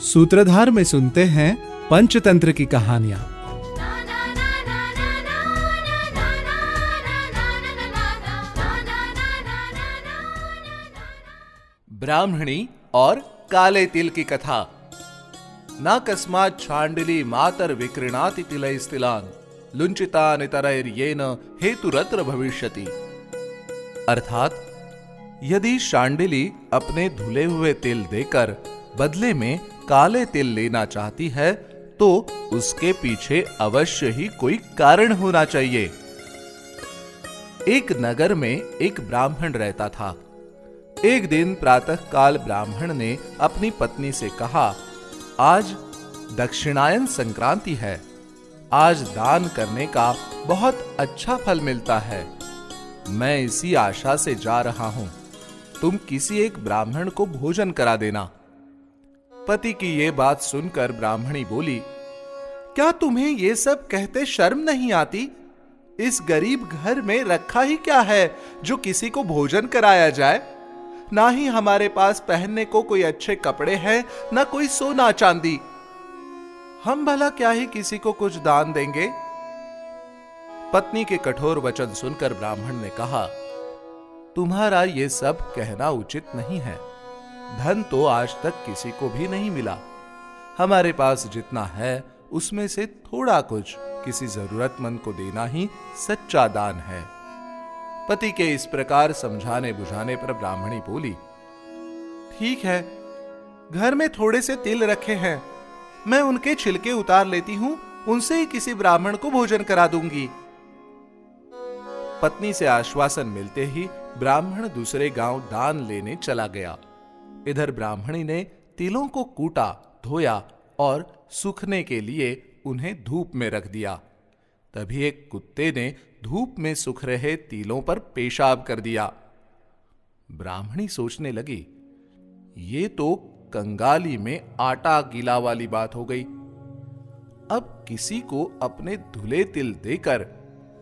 सूत्रधार में सुनते हैं पंचतंत्र की कहानियाँ। ब्राह्मणी और काले तिल की कथा। नाकस्मात छांडिली मातर विकृणाति तिलैस्तिलान। लुंचिता नितरैर्येन हेतुरत्र भविष्यति। अर्थात, यदि शांडिली अपने धुले हुए तिल देकर बदले में काले तिल लेना चाहती है तो उसके पीछे अवश्य ही कोई कारण होना चाहिए। एक नगर में एक ब्राह्मण रहता था। एक दिन प्रातः काल ब्राह्मण ने अपनी पत्नी से कहा आज दक्षिणायन संक्रांति है। आज दान करने का बहुत अच्छा फल मिलता है। मैं इसी आशा से जा रहा हूँ। तुम किसी एक ब्राह्मण को भोजन करा देना। पति की ये बात सुनकर ब्राह्मणी बोली, क्या तुम्हें ये सब कहते शर्म नहीं आती? इस गरीब घर में रखा ही क्या है जो किसी को भोजन कराया जाए? ना ही हमारे पास पहनने को कोई अच्छे कपड़े हैं, ना कोई सोना चांदी। हम भला क्या ही किसी को कुछ दान देंगे? पत्नी के कठोर वचन सुनकर ब्राह्मण ने कहा, तुम्हारा ये सब कहना उचित नहीं है। धन तो आज तक किसी को भी नहीं मिला। हमारे पास जितना है, उसमें से थोड़ा कुछ किसी जरूरतमंद को देना ही सच्चा दान है। पति के इस प्रकार समझाने बुझाने पर ब्राह्मणी बोली, ठीक है, घर में थोड़े से तिल रखे हैं। मैं उनके छिलके उतार लेती हूँ, उनसे ही किसी ब्राह्मण को भोजन करा दूँगी। पत्नी से आश्वासन मिलते ही ब्राह्मण दूसरे गाँव दान लेने चला गया। इधर ब्राह्मणी ने तिलों को कूटा, धोया और सूखने के लिए उन्हें धूप में रख दिया। तभी एक कुत्ते ने धूप में सुख रहे तिलों पर पेशाब कर दिया। ब्राह्मणी सोचने लगी, ये तो कंगाली में आटा गीला वाली बात हो गई। अब किसी को अपने धुले तिल देकर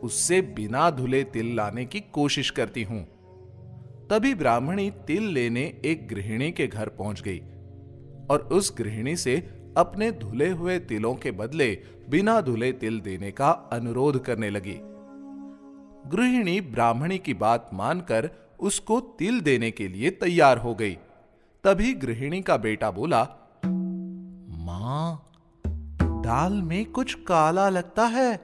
उससे बिना धुले तिल लाने की कोशिश करती हूँ। तभी ब्राह्मणी तिल लेने एक गृहिणी के घर पहुँच गई और उस गृहिणी से अपने धुले हुए तिलों के बदले बिना धुले तिल देने का अनुरोध करने लगी। गृहिणी ब्राह्मणी की बात मानकर उसको तिल देने के लिए तैयार हो गई। तभी गृहिणी का बेटा बोला, माँ, दाल में कुछ काला लगता है,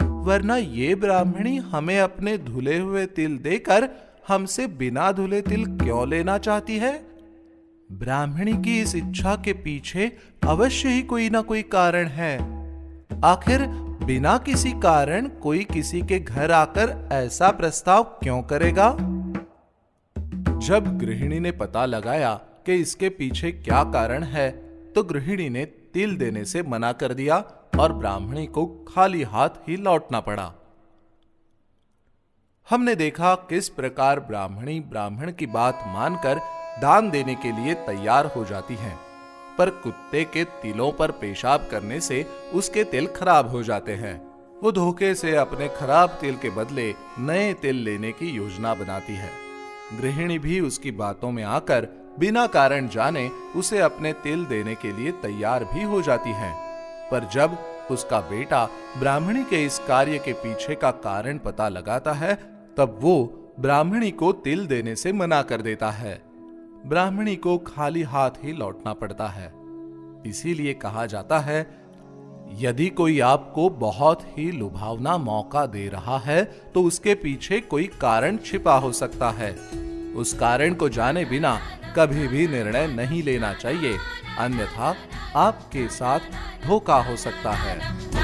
वरना ये ब्राह्मणी हमें अपने धुले हुए तिल देकर हमसे बिना धुले तिल क्यों लेना चाहती है? ब्राह्मणी की इस इच्छा के पीछे अवश्य ही कोई ना कोई कारण है। आखिर, बिना किसी कारण कोई किसी के घर आकर ऐसा प्रस्ताव क्यों करेगा? जब गृहिणी ने पता लगाया कि इसके पीछे क्या कारण है तो गृहिणी ने तिल देने से मना कर दिया और ब्राह्मणी को खाली हाथ ही लौटना पड़ा। हमने देखा किस प्रकार ब्राह्मणी ब्राह्मण की बात मानकर दान देने के लिए तैयार हो जाती हैं। पर कुत्ते के तिलों पर पेशाब करने से उसके तिल खराब हो जाते हैं। वो धोखे से अपने खराब तिल के बदले नए तिल लेने की योजना बनाती है। गृहिणी भी उसकी बातों में आकर बिना कारण जाने उसे अपने तिल देने के लिए तैयार भी हो जाती है। पर जब उसका बेटा ब्राह्मणी के इस कार्य के पीछे का कारण पता लगाता है, तब वो ब्राह्मणी को तिल देने से मना कर देता है। ब्राह्मणी को खाली हाथ ही लौटना पड़ता है। इसीलिए कहा जाता है, यदि कोई आपको बहुत ही लुभावना मौका दे रहा है तो उसके पीछे कोई कारण छिपा हो सकता है। उस कारण को जाने बिना कभी भी निर्णय नहीं लेना चाहिए, अन्यथा आपके साथ धोखा हो सकता है।